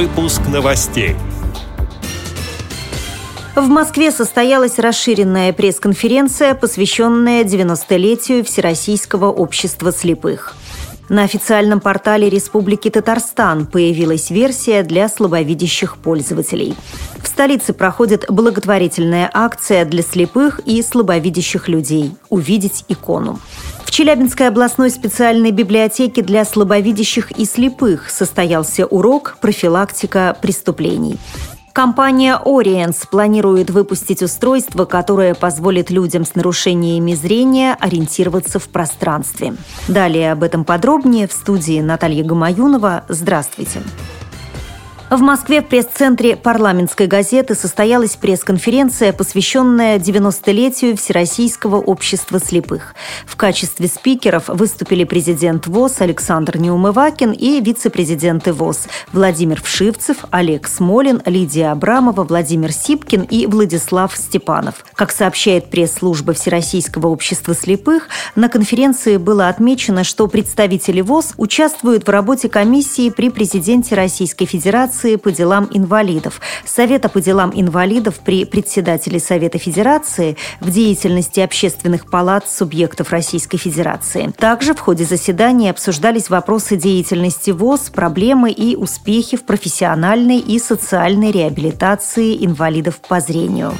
Выпуск новостей. В Москве состоялась расширенная пресс-конференция, посвященная 90-летию Всероссийского общества слепых. На официальном портале Республики Татарстан появилась версия для слабовидящих пользователей. В столице проходит благотворительная акция для слепых и слабовидящих людей «Увидеть икону». В Челябинской областной специальной библиотеке для слабовидящих и слепых состоялся урок «Профилактика преступлений». Компания Oriens планирует выпустить устройство, которое позволит людям с нарушениями зрения ориентироваться в пространстве. Далее об этом подробнее в студии Наталья Гамаюнова. Здравствуйте. Здравствуйте. В Москве в пресс-центре парламентской газеты состоялась пресс-конференция, посвященная 90-летию Всероссийского общества слепых. В качестве спикеров выступили президент ВОЗ Александр Неумывакин и вице-президенты ВОЗ Владимир Вшивцев, Олег Смолин, Лидия Абрамова, Владимир Сипкин и Владислав Степанов. Как сообщает пресс-служба Всероссийского общества слепых, на конференции было отмечено, что представители ВОЗ участвуют в работе комиссии при президенте Российской Федерации Федерации по делам инвалидов, Совета по делам инвалидов при председателе Совета Федерации в деятельности общественных палат субъектов Российской Федерации. Также в ходе заседания обсуждались вопросы деятельности ВОЗ, проблемы и успехи в профессиональной и социальной реабилитации инвалидов по зрению.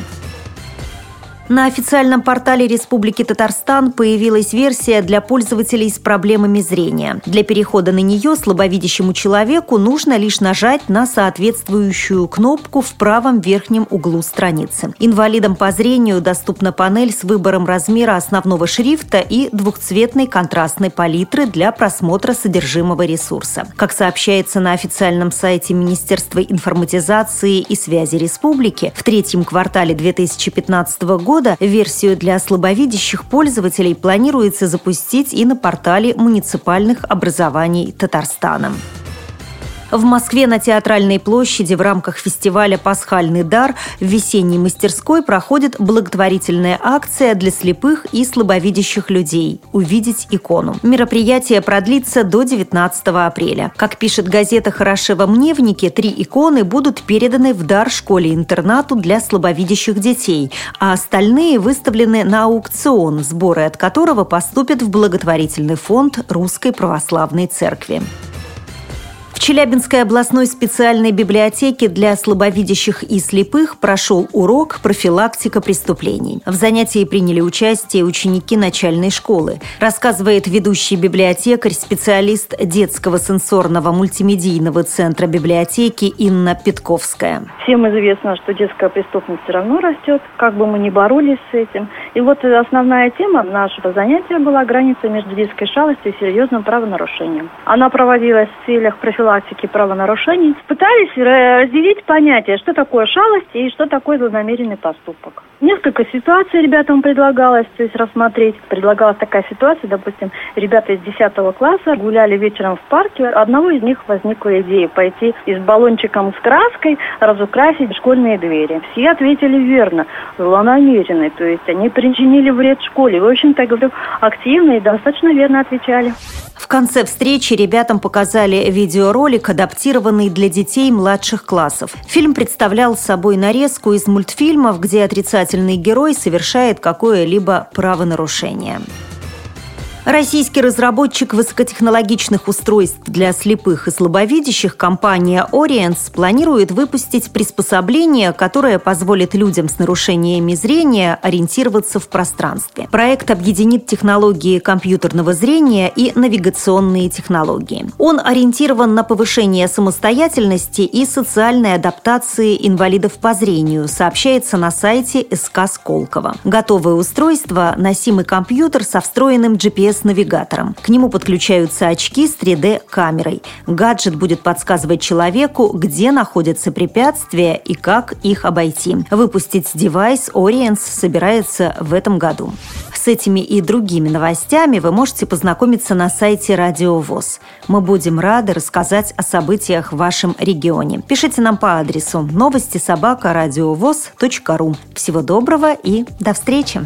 На официальном портале Республики Татарстан появилась версия для пользователей с проблемами зрения. Для перехода на нее слабовидящему человеку нужно лишь нажать на соответствующую кнопку в правом верхнем углу страницы. Инвалидам по зрению доступна панель с выбором размера основного шрифта и двухцветной контрастной палитры для просмотра содержимого ресурса. Как сообщается на официальном сайте Министерства информатизации и связи республики, в третьем квартале 2015 года года версию для слабовидящих пользователей планируется запустить и на портале муниципальных образований Татарстана. В Москве на Театральной площади в рамках фестиваля «Пасхальный дар» в весенней мастерской проходит благотворительная акция для слепых и слабовидящих людей «Увидеть икону». Мероприятие продлится до 19 апреля. Как пишет газета «Хороши во мневнике», три иконы будут переданы в дар школе-интернату для слабовидящих детей, а остальные выставлены на аукцион, сборы от которого поступят в благотворительный фонд Русской Православной Церкви. В Челябинской областной специальной библиотеке для слабовидящих и слепых прошел урок «Профилактика преступлений». В занятии приняли участие ученики начальной школы, рассказывает ведущий библиотекарь, специалист детского сенсорного мультимедийного центра библиотеки Инна Петковская. Всем известно, что детская преступность все равно растет, как бы мы ни боролись с этим. И вот основная тема нашего занятия была граница между детской шалостью и серьезным правонарушением. Она проводилась в целях профилактики правонарушений, пытались разделить понятие, что такое шалость и что такое злонамеренный поступок. Несколько ситуаций ребятам предлагалось то есть, рассмотреть. Предлагалась такая ситуация, допустим, ребята из 10 класса гуляли вечером в парке. Одного из них возникла идея пойти и с баллончиком с краской разукрасить школьные двери. Все ответили верно, злонамеренный, то есть они причинили вред школе. В общем-то, говорю, активно и достаточно верно отвечали. В конце встречи ребятам показали видеоролик, адаптированный для детей младших классов. Фильм представлял собой нарезку из мультфильмов, где отрицательный герой совершает какое-либо правонарушение. Российский разработчик высокотехнологичных устройств для слепых и слабовидящих компания Oriens планирует выпустить приспособление, которое позволит людям с нарушениями зрения ориентироваться в пространстве. Проект объединит технологии компьютерного зрения и навигационные технологии. Он ориентирован на повышение самостоятельности и социальной адаптации инвалидов по зрению, сообщается на сайте СК Сколково. Готовое устройство – носимый компьютер со встроенным GPS с навигатором. К нему подключаются очки с 3D-камерой. Гаджет будет подсказывать человеку, где находятся препятствия и как их обойти. Выпустить девайс Oriens собирается в этом году. С этими и другими новостями вы можете познакомиться на сайте Радио ВОЗ. Мы будем рады рассказать о событиях в вашем регионе. Пишите нам по адресу новости собака ру. Всего доброго и до встречи!